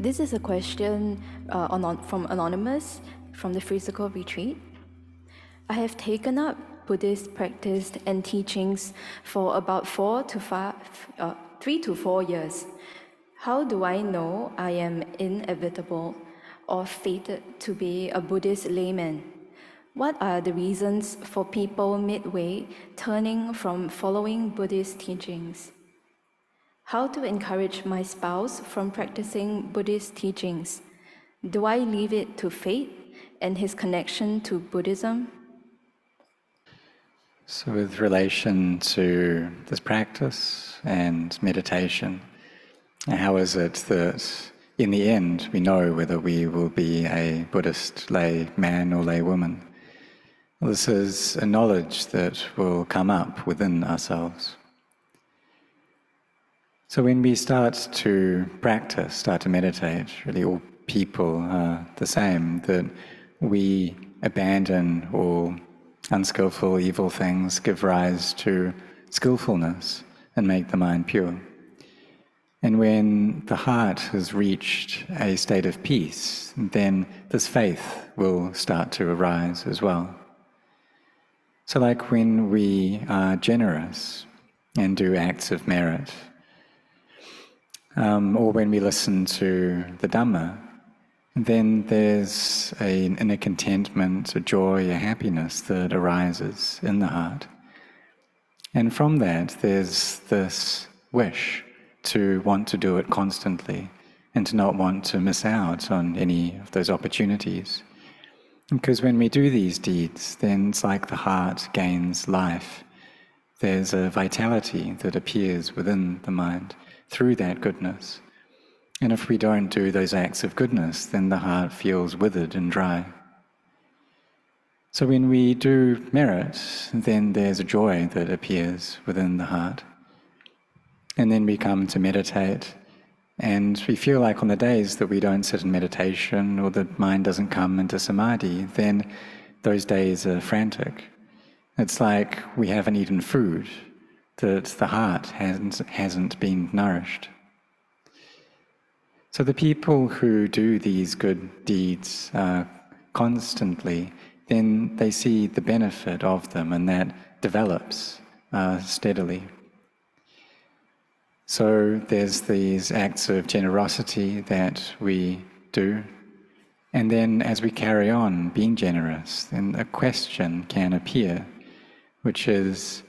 This is a question uh, anon- from Anonymous from the Circle Retreat. I have taken up Buddhist practice and teachings for about four to five, uh, three to four years. How do I know I am inevitable or fated to be a Buddhist layman? What are the reasons for people midway turning from following Buddhist teachings? How to encourage my spouse from practicing Buddhist teachings? Do I leave it to fate and his connection to Buddhism? So, with relation to this practice and meditation, how is it that in the end we know whether we will be a Buddhist lay man or lay woman? This is a knowledge that will come up within ourselves. So, when we start to practice, start to meditate, really all people are the same, that we abandon all Unskillful, evil things give rise to skillfulness and make the mind pure. And when the heart has reached a state of peace, then this faith will start to arise as well. So, like when we are generous and do acts of merit, um, or when we listen to the Dhamma, then there's an inner contentment, a joy, a happiness that arises in the heart. And from that, there's this wish to want to do it constantly and to not want to miss out on any of those opportunities. Because when we do these deeds, then it's like the heart gains life. There's a vitality that appears within the mind through that goodness. And if we don't do those acts of goodness, then the heart feels withered and dry. So when we do merit, then there's a joy that appears within the heart. And then we come to meditate, and we feel like on the days that we don't sit in meditation or the mind doesn't come into samadhi, then those days are frantic. It's like we haven't eaten food, that the heart hasn't, hasn't been nourished. So the people who do these good deeds uh, constantly, then they see the benefit of them, and that develops uh, steadily. So there's these acts of generosity that we do. And then as we carry on being generous, then a question can appear, which is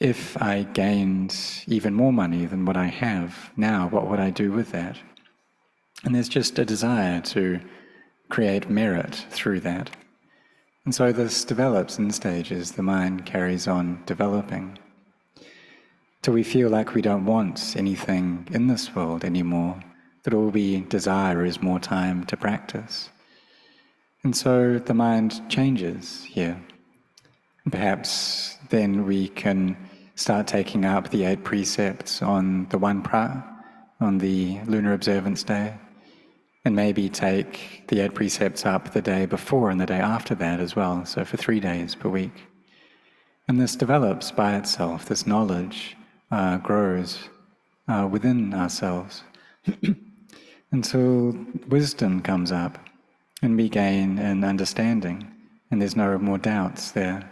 if I gained even more money than what I have now, what would I do with that? And there's just a desire to create merit through that. And so this develops in stages, the mind carries on developing. Till we feel like we don't want anything in this world anymore, that all we desire is more time to practice. And so the mind changes here. Perhaps then we can start taking up the eight precepts on the one pra, on the lunar observance day and maybe take the eight precepts up the day before and the day after that as well, so for three days per week. And this develops by itself, this knowledge uh, grows uh, within ourselves until wisdom comes up and we gain an understanding, and there's no more doubts there.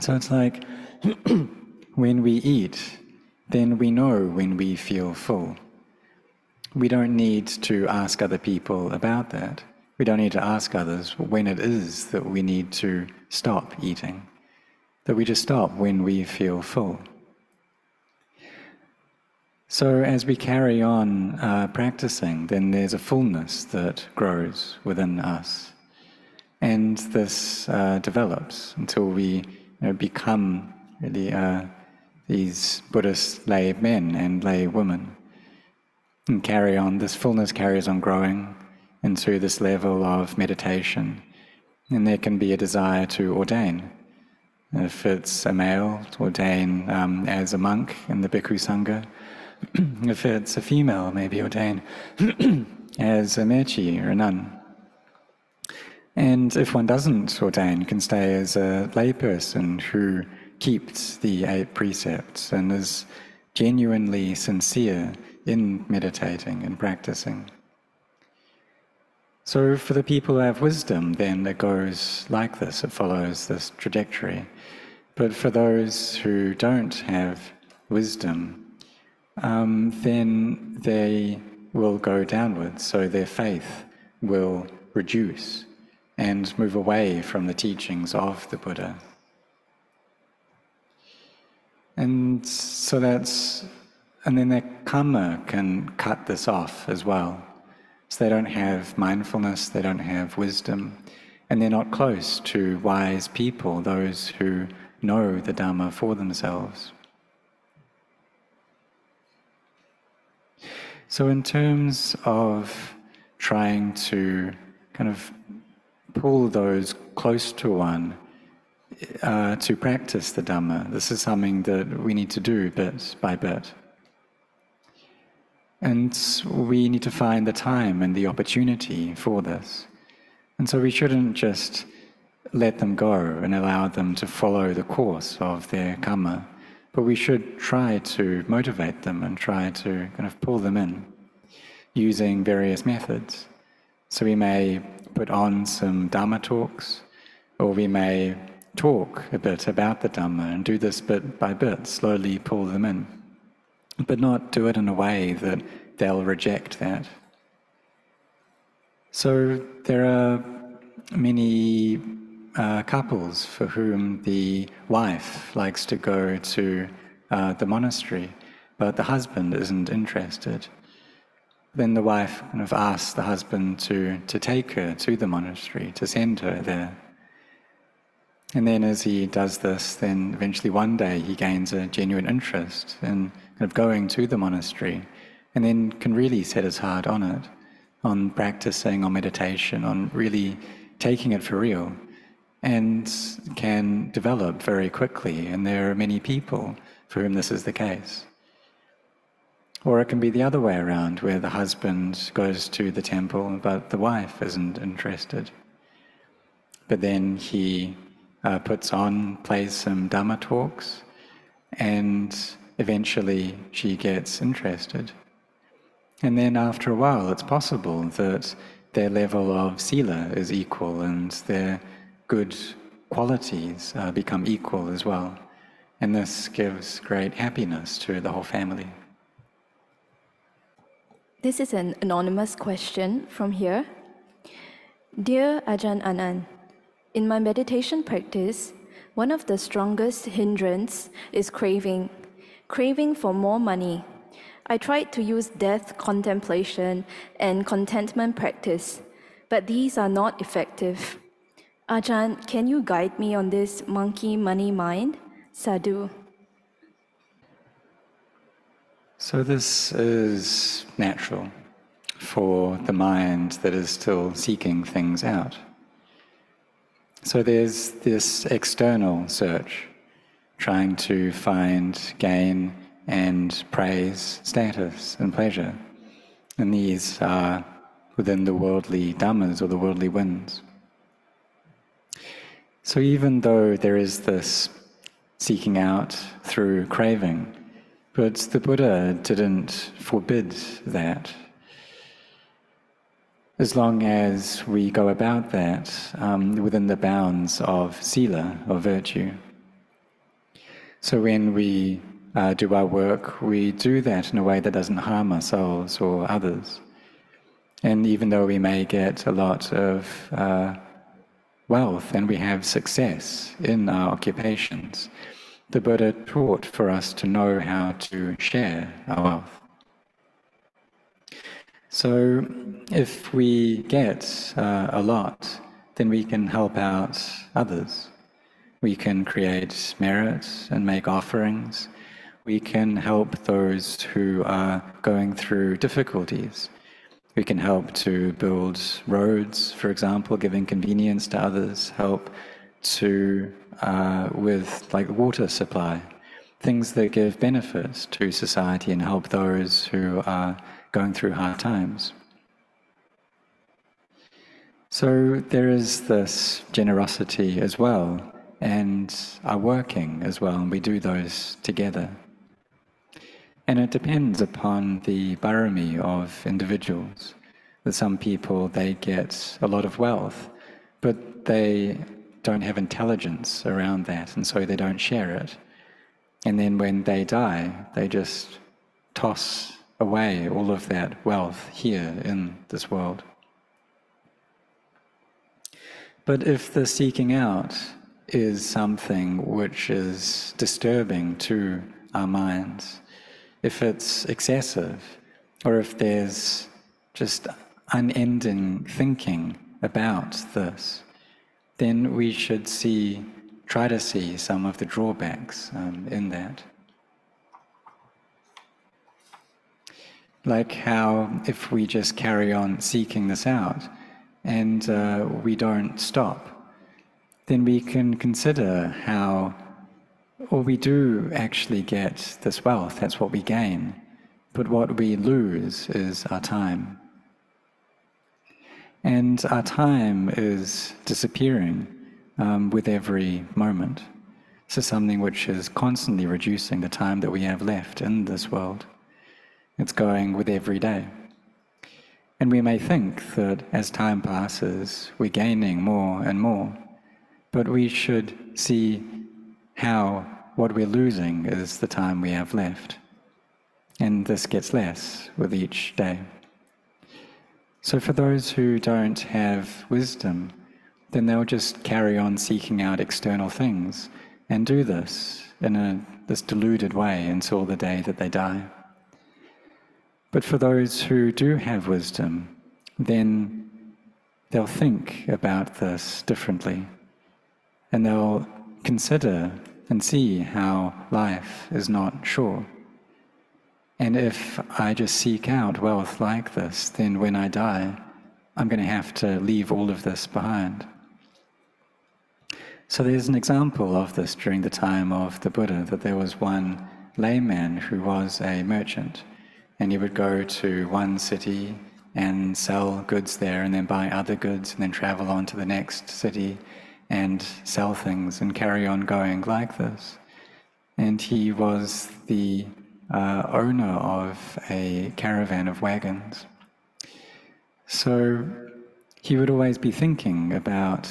So it's like when we eat, then we know when we feel full we don't need to ask other people about that. We don't need to ask others when it is that we need to stop eating, that we just stop when we feel full. So, as we carry on uh, practicing, then there's a fullness that grows within us. And this uh, develops until we you know, become really uh, these Buddhist lay men and lay women and carry on. This fullness carries on growing into this level of meditation. And there can be a desire to ordain. If it's a male, to ordain um, as a monk in the Bhikkhu Sangha. if it's a female, maybe ordain as a mechi or a nun. And if one doesn't ordain, can stay as a layperson who keeps the eight precepts and is genuinely sincere in meditating and practicing. So, for the people who have wisdom, then it goes like this, it follows this trajectory. But for those who don't have wisdom, um, then they will go downwards, so their faith will reduce and move away from the teachings of the Buddha. And so that's, and then their karma can cut this off as well. So they don't have mindfulness, they don't have wisdom, and they're not close to wise people, those who know the Dharma for themselves. So, in terms of trying to kind of pull those close to one uh, to practice the Dhamma, this is something that we need to do bit by bit. And we need to find the time and the opportunity for this. And so we shouldn't just let them go and allow them to follow the course of their karma, but we should try to motivate them and try to kind of pull them in using various methods. So we may put on some Dhamma talks, or we may talk a bit about the Dhamma and do this bit by bit, slowly pull them in but not do it in a way that they'll reject that. So there are many uh, couples for whom the wife likes to go to uh, the monastery, but the husband isn't interested. Then the wife kind of asks the husband to, to take her to the monastery, to send her there. And then as he does this, then eventually one day he gains a genuine interest in kind of going to the monastery and then can really set his heart on it, on practicing, on meditation, on really taking it for real, and can develop very quickly. And there are many people for whom this is the case. Or it can be the other way around, where the husband goes to the temple, but the wife isn't interested. But then he uh, puts on, plays some Dhamma talks, and eventually she gets interested. And then after a while, it's possible that their level of sila is equal and their good qualities uh, become equal as well. And this gives great happiness to the whole family. This is an anonymous question from here. Dear Ajahn Anan, in my meditation practice, one of the strongest hindrance is craving craving for more money. I tried to use death contemplation and contentment practice, but these are not effective. Ajahn, can you guide me on this monkey money mind? Sadhu. So, this is natural for the mind that is still seeking things out. So, there's this external search trying to find gain and praise, status and pleasure. And these are within the worldly dhammas or the worldly winds. So even though there is this seeking out through craving, but the Buddha didn't forbid that. As long as we go about that um, within the bounds of sila, of virtue. So when we uh, do our work, we do that in a way that doesn't harm ourselves or others. And even though we may get a lot of uh, wealth and we have success in our occupations, the Buddha taught for us to know how to share our wealth. So if we get uh, a lot, then we can help out others. We can create merit and make offerings. We can help those who are going through difficulties. We can help to build roads, for example, giving convenience to others, help to uh, with like water supply, things that give benefits to society and help those who are going through hard times. So there is this generosity as well and are working as well, and we do those together. And it depends upon the barami of individuals. That some people, they get a lot of wealth, but they don't have intelligence around that, and so they don't share it. And then when they die, they just toss away all of that wealth here in this world. But if the seeking out is something which is disturbing to our minds, if it's excessive, or if there's just unending thinking about this, then we should see, try to see some of the drawbacks um, in that. Like how if we just carry on seeking this out and uh, we don't stop, then we can consider how, or we do actually get this wealth, that's what we gain, but what we lose is our time. And our time is disappearing um, with every moment. So, something which is constantly reducing the time that we have left in this world. It's going with every day. And we may think that as time passes, we're gaining more and more, but we should see how what we're losing is the time we have left. And this gets less with each day. So, for those who don't have wisdom, then they'll just carry on seeking out external things and do this in a, this deluded way until the day that they die. But for those who do have wisdom, then they'll think about this differently and they'll consider and see how life is not sure. And if I just seek out wealth like this, then when I die, I'm going to have to leave all of this behind. So there's an example of this during the time of the Buddha, that there was one layman who was a merchant and he would go to one city and sell goods there and then buy other goods and then travel on to the next city and sell things and carry on going like this. And he was the uh, owner of a caravan of wagons. So he would always be thinking about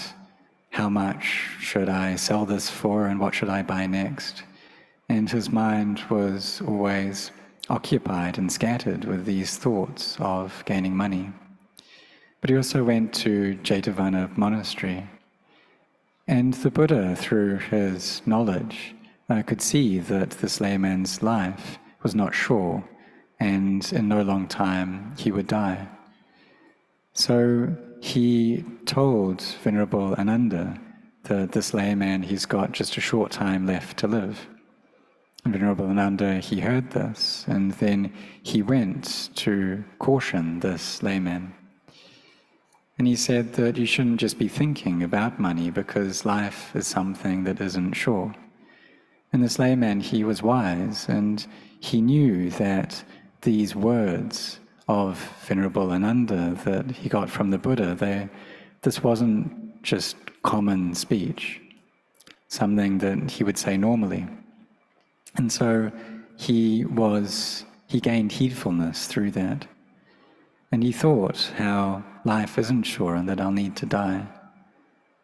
how much should I sell this for and what should I buy next. And his mind was always occupied and scattered with these thoughts of gaining money. But he also went to Jetavana monastery. And the Buddha, through his knowledge, uh, could see that this layman's life was not sure, and in no long time he would die. So he told Venerable Ananda that this layman, he's got just a short time left to live. Venerable Ananda, he heard this, and then he went to caution this layman. And he said that you shouldn't just be thinking about money because life is something that isn't sure. And this layman, he was wise, and he knew that these words of Venerable Ananda that he got from the Buddha, they, this wasn't just common speech, something that he would say normally. And so he was, he gained heedfulness through that. And he thought how life isn't sure and that I'll need to die.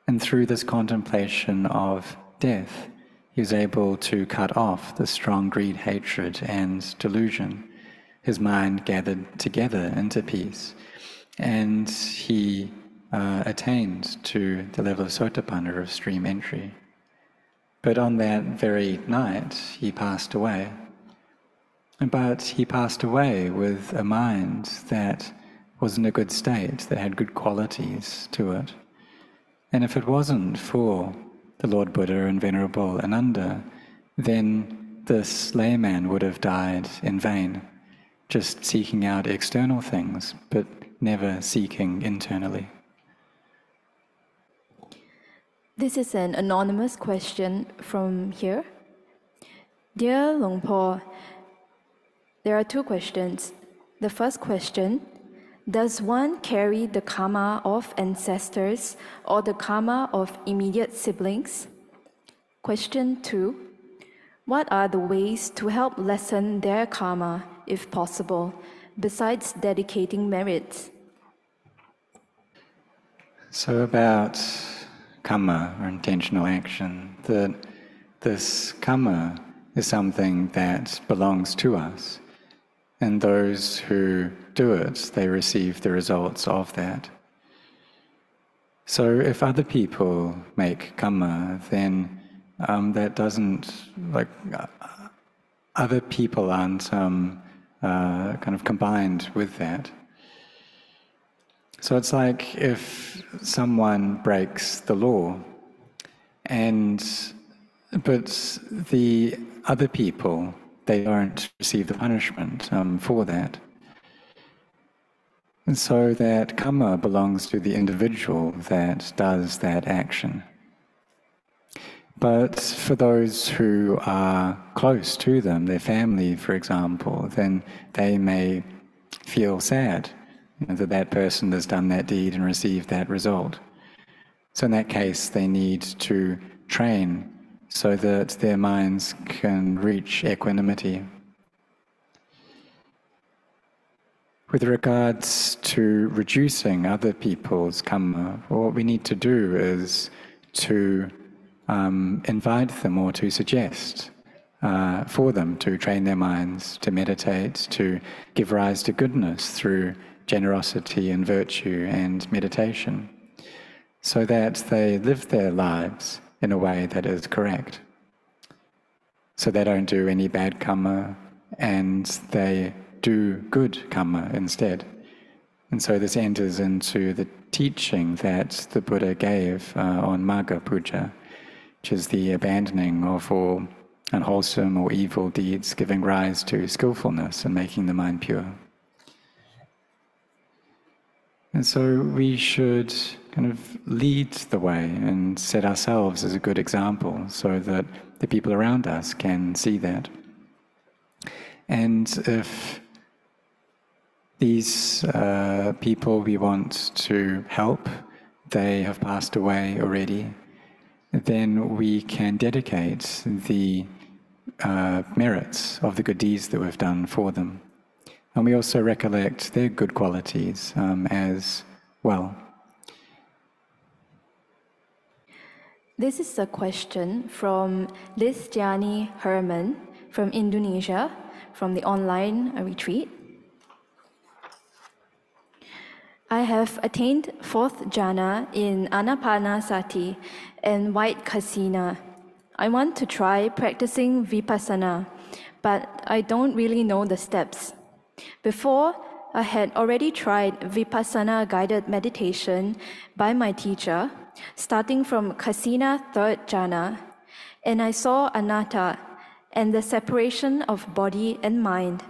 And through this contemplation of death, he was able to cut off the strong greed, hatred, and delusion. His mind gathered together into peace, and he uh, attained to the level of Sotapanna of stream entry. But on that very night, he passed away. But he passed away with a mind that was in a good state, that had good qualities to it. And if it wasn't for the Lord Buddha and Venerable Ananda, then this layman would have died in vain, just seeking out external things, but never seeking internally. This is an anonymous question from here. Dear Luang Por, there are two questions. The first question Does one carry the karma of ancestors or the karma of immediate siblings? Question two What are the ways to help lessen their karma, if possible, besides dedicating merits? So, about karma or intentional action, that this karma is something that belongs to us, and those who do it, they receive the results of that. So, if other people make karma, then um, that doesn't like other people aren't um, uh, kind of combined with that. So it's like if someone breaks the law, and but the other people they don't receive the punishment um, for that. And so that karma belongs to the individual that does that action. But for those who are close to them, their family, for example, then they may feel sad that that person has done that deed and received that result. So in that case, they need to train so that their minds can reach equanimity. With regards to reducing other people's karma, what we need to do is to um, invite them or to suggest uh, for them to train their minds, to meditate, to give rise to goodness through generosity and virtue and meditation, so that they live their lives in a way that is correct. So they don't do any bad karma and they do good karma instead. And so this enters into the teaching that the Buddha gave uh, on Magha Puja which is the abandoning of all unwholesome or evil deeds, giving rise to skillfulness and making the mind pure. And so we should kind of lead the way and set ourselves as a good example so that the people around us can see that. And if these uh, people we want to help, they have passed away already, then we can dedicate the uh, merits of the good deeds that we've done for them. And we also recollect their good qualities um, as well. This is a question from Liz Gianni Herman from Indonesia, from the online retreat. I have attained fourth jhana in Anapanasati and White Kasina. I want to try practicing Vipassana, but I don't really know the steps. Before, I had already tried Vipassana guided meditation by my teacher, starting from Kasina third jhana, and I saw anatta and the separation of body and mind.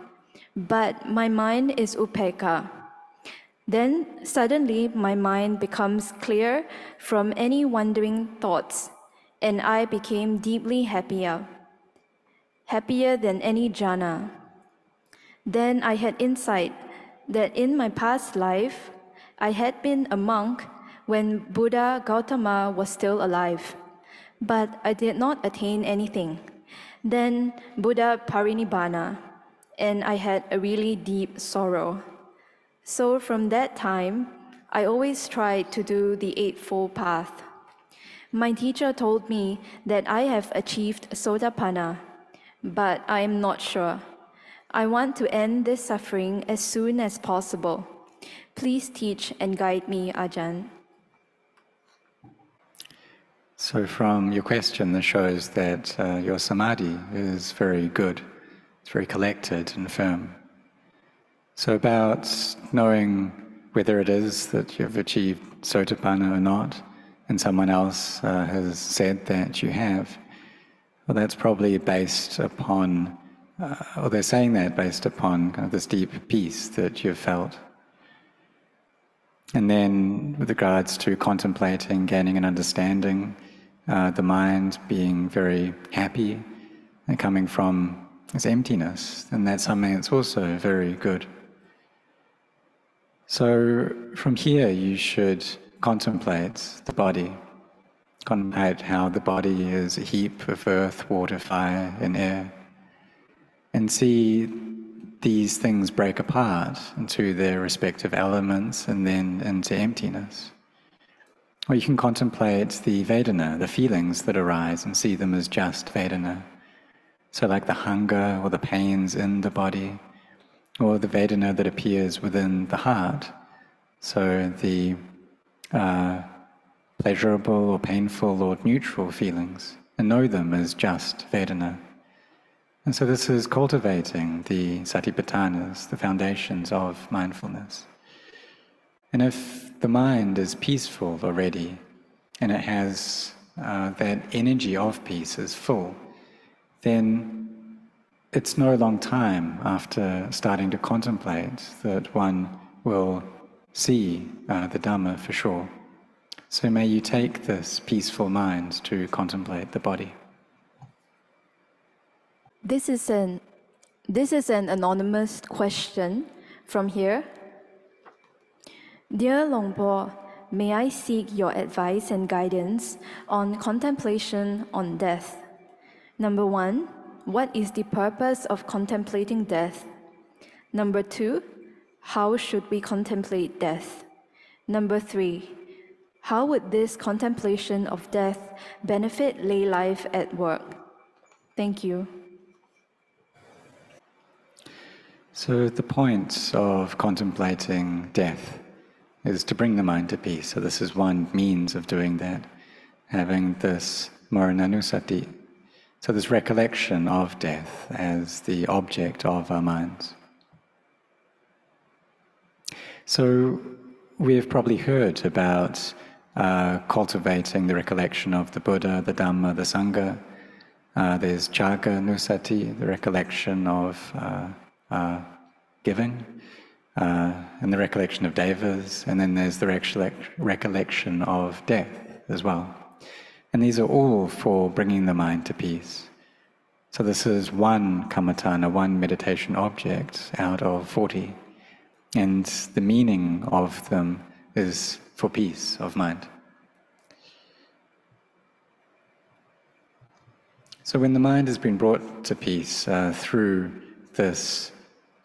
But my mind is upekkha then suddenly my mind becomes clear from any wandering thoughts, and I became deeply happier, happier than any jhana. Then I had insight that in my past life, I had been a monk when Buddha Gautama was still alive, but I did not attain anything. Then Buddha parinibbana, and I had a really deep sorrow. So from that time, I always tried to do the Eightfold Path. My teacher told me that I have achieved Sotapanna, but I am not sure. I want to end this suffering as soon as possible. Please teach and guide me, Ajahn. So, from your question, this shows that uh, your samadhi is very good, it's very collected and firm. So, about knowing whether it is that you've achieved sotapanna or not, and someone else uh, has said that you have, well, that's probably based upon, uh, or they're saying that based upon kind of this deep peace that you've felt. And then, with regards to contemplating, gaining an understanding, uh, the mind being very happy and coming from this emptiness, and that's something that's also very good. So from here, you should contemplate the body, contemplate how the body is a heap of earth, water, fire, and air, and see these things break apart into their respective elements and then into emptiness. Or you can contemplate the Vedana, the feelings that arise, and see them as just Vedana. So, like the hunger or the pains in the body, or the Vedana that appears within the heart. So, the uh, pleasurable or painful or neutral feelings, and know them as just Vedana. And so, this is cultivating the satipatthanas, the foundations of mindfulness. And if the mind is peaceful already, and it has uh, that energy of peace is full, then it's no long time after starting to contemplate that one will see uh, the Dhamma for sure. So may you take this peaceful mind to contemplate the body. This is an this is an anonymous question from here. Dear Luang Por, may I seek your advice and guidance on contemplation on death? Number one, what is the purpose of contemplating death? Number two, how should we contemplate death? Number three, how would this contemplation of death benefit lay life at work? Thank you. So, the point of contemplating death is to bring the mind to peace. So this is one means of doing that, having this marananusati, so this recollection of death as the object of our minds. So we have probably heard about uh, cultivating the recollection of the Buddha, the Dhamma, the Sangha. Uh, there's Jaga Nusati, the recollection of uh, uh giving uh, and the recollection of devas, and then there's the recollection of death as well. And these are all for bringing the mind to peace. So this is one kammatthana, one meditation object out of 40. And the meaning of them is for peace of mind. So when the mind has been brought to peace uh, through this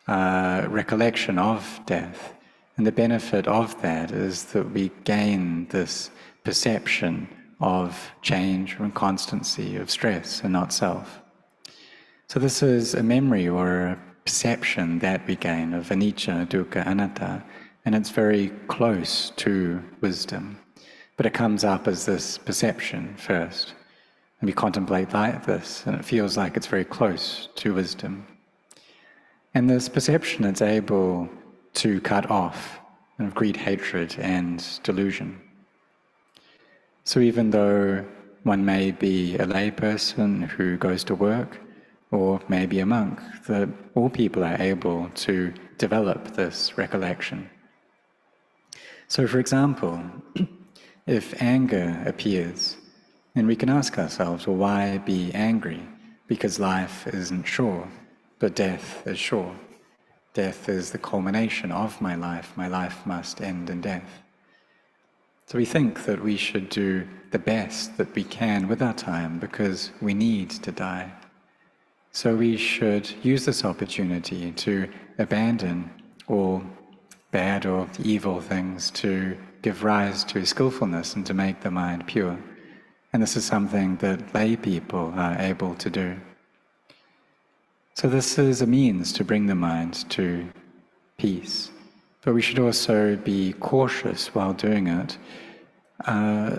uh, recollection of death. And the benefit of that is that we gain this perception of change and constancy, of stress and not self. So, this is a memory or a perception that we gain of anicca, dukkha, anatta, and it's very close to wisdom. But it comes up as this perception first. And we contemplate like this, and it feels like it's very close to wisdom. And this perception is able to cut off kind of greed, hatred, and delusion. So even though one may be a layperson who goes to work, or maybe a monk, that all people are able to develop this recollection. So, for example, if anger appears, then we can ask ourselves, well, why be angry? Because life isn't sure. But death is sure. Death is the culmination of my life. My life must end in death. So we think that we should do the best that we can with our time because we need to die. So we should use this opportunity to abandon all bad or evil things to give rise to skillfulness and to make the mind pure. And this is something that lay people are able to do. So, this is a means to bring the mind to peace. But we should also be cautious while doing it, uh,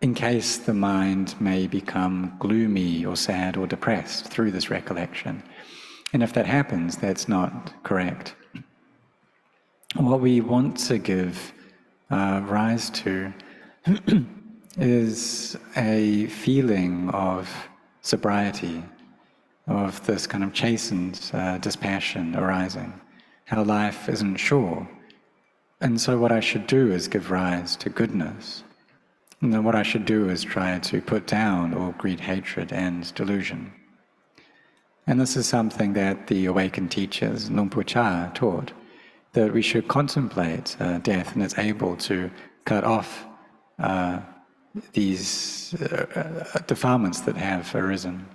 in case the mind may become gloomy or sad or depressed through this recollection. And if that happens, that's not correct. What we want to give uh, rise to is a feeling of sobriety of this kind of chastened uh, dispassion arising, how life isn't sure. And so, what I should do is give rise to goodness. And then what I should do is try to put down all greed, hatred, and delusion. And this is something that the awakened teachers, Luang Por Chah, taught that we should contemplate uh, death and it's able to cut off uh, these uh, uh, defilements that have arisen.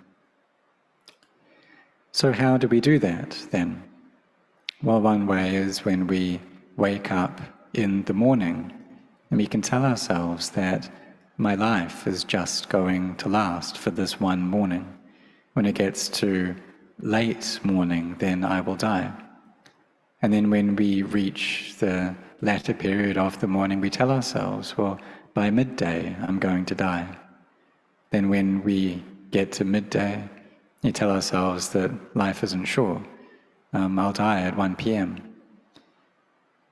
So, how do we do that then? Well, one way is when we wake up in the morning and we can tell ourselves that my life is just going to last for this one morning. When it gets to late morning, then I will die. And then when we reach the latter period of the morning, we tell ourselves, well, by midday, I'm going to die. Then when we get to midday, we tell ourselves that life isn't sure. Um, I'll die at 1 p.m.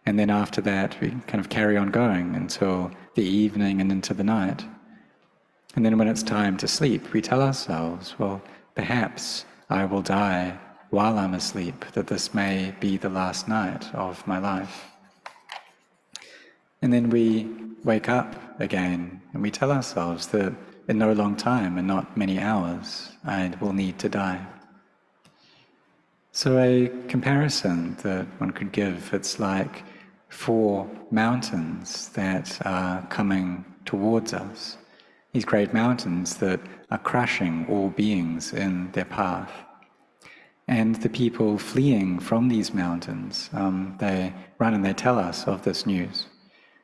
And then after that, we kind of carry on going until the evening and into the night. And then when it's time to sleep, we tell ourselves, well, perhaps I will die while I'm asleep, that this may be the last night of my life. And then we wake up again and we tell ourselves that in no long time and not many hours, I will need to die. So, a comparison that one could give, it's like four mountains that are coming towards us. These great mountains that are crushing all beings in their path. And the people fleeing from these mountains, um, they run and they tell us of this news.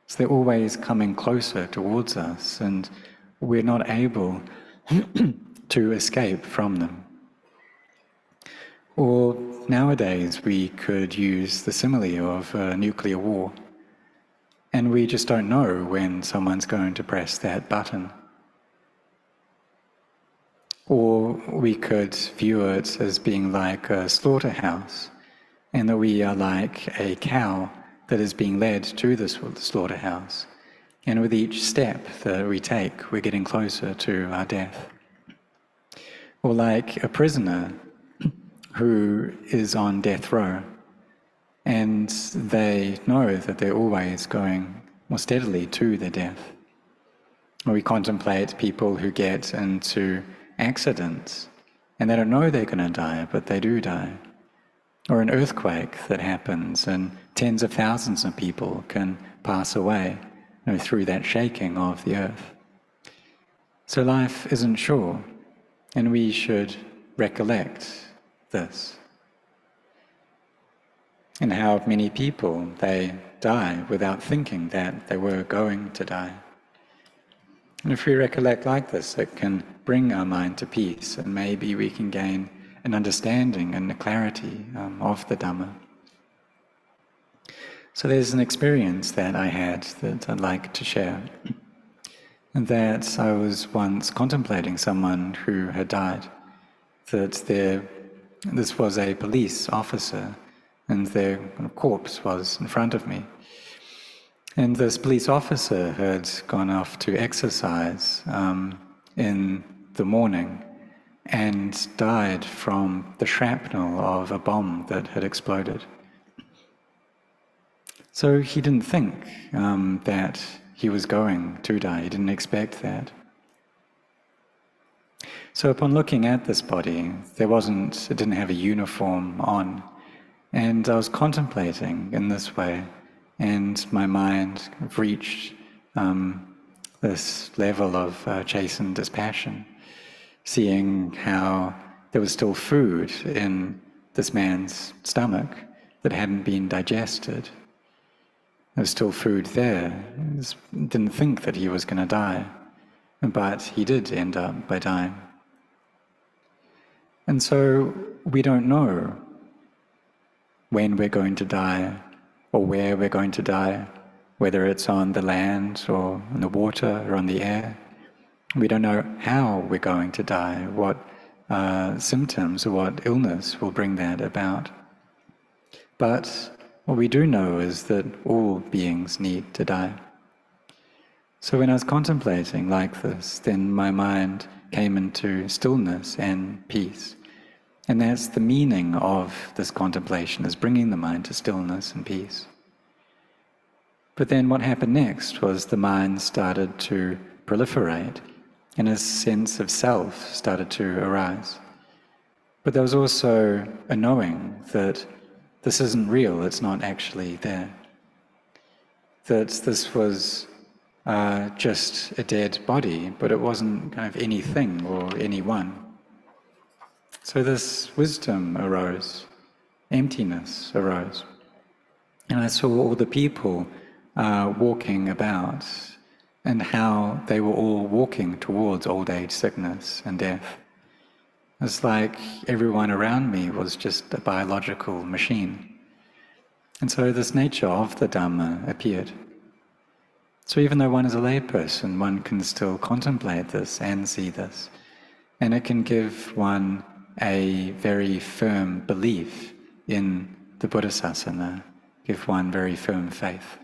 So they're always coming closer towards us, and we're not able to escape from them. Or nowadays, we could use the simile of a nuclear war, and we just don't know when someone's going to press that button. Or we could view it as being like a slaughterhouse, and that we are like a cow that is being led to the slaughterhouse. And with each step that we take, we're getting closer to our death. Or like a prisoner who is on death row, and they know that they're always going more steadily to their death. Or we contemplate people who get into accidents and they don't know they're going to die, but they do die. Or an earthquake that happens and tens of thousands of people can pass away you know, through that shaking of the earth. So life isn't sure, and we should recollect this. And how many people they die without thinking that they were going to die. And if we recollect like this, it can bring our mind to peace, and maybe we can gain an understanding and a clarity um, of the Dhamma. So there's an experience that I had that I'd like to share. And that I was once contemplating someone who had died. That there, this was a police officer, and their corpse was in front of me. And this police officer had gone off to exercise um, in the morning and died from the shrapnel of a bomb that had exploded. So he didn't think um, that he was going to die, he didn't expect that. So upon looking at this body, there wasn't, it didn't have a uniform on. And I was contemplating in this way and my mind reached um, this level of uh, chastened dispassion, seeing how there was still food in this man's stomach that hadn't been digested. There was still food there. didn't think that he was going to die, but he did end up by dying. And so we don't know when we're going to die or where we're going to die, whether it's on the land or on the water or on the air. We don't know how we're going to die, what uh, symptoms or what illness will bring that about. But what we do know is that all beings need to die. So when I was contemplating like this, then my mind came into stillness and peace. And that's the meaning of this contemplation, is bringing the mind to stillness and peace. But then what happened next was the mind started to proliferate and a sense of self started to arise. But there was also a knowing that this isn't real, it's not actually there. That this was uh, just a dead body, but it wasn't kind of anything or anyone. So this wisdom arose, emptiness arose. And I saw all the people uh, walking about and how they were all walking towards old age, sickness, and death. It's like everyone around me was just a biological machine. And so this nature of the Dhamma appeared. So even though one is a layperson, one can still contemplate this and see this. And it can give one a very firm belief in the Buddha Sasana, give one very firm faith.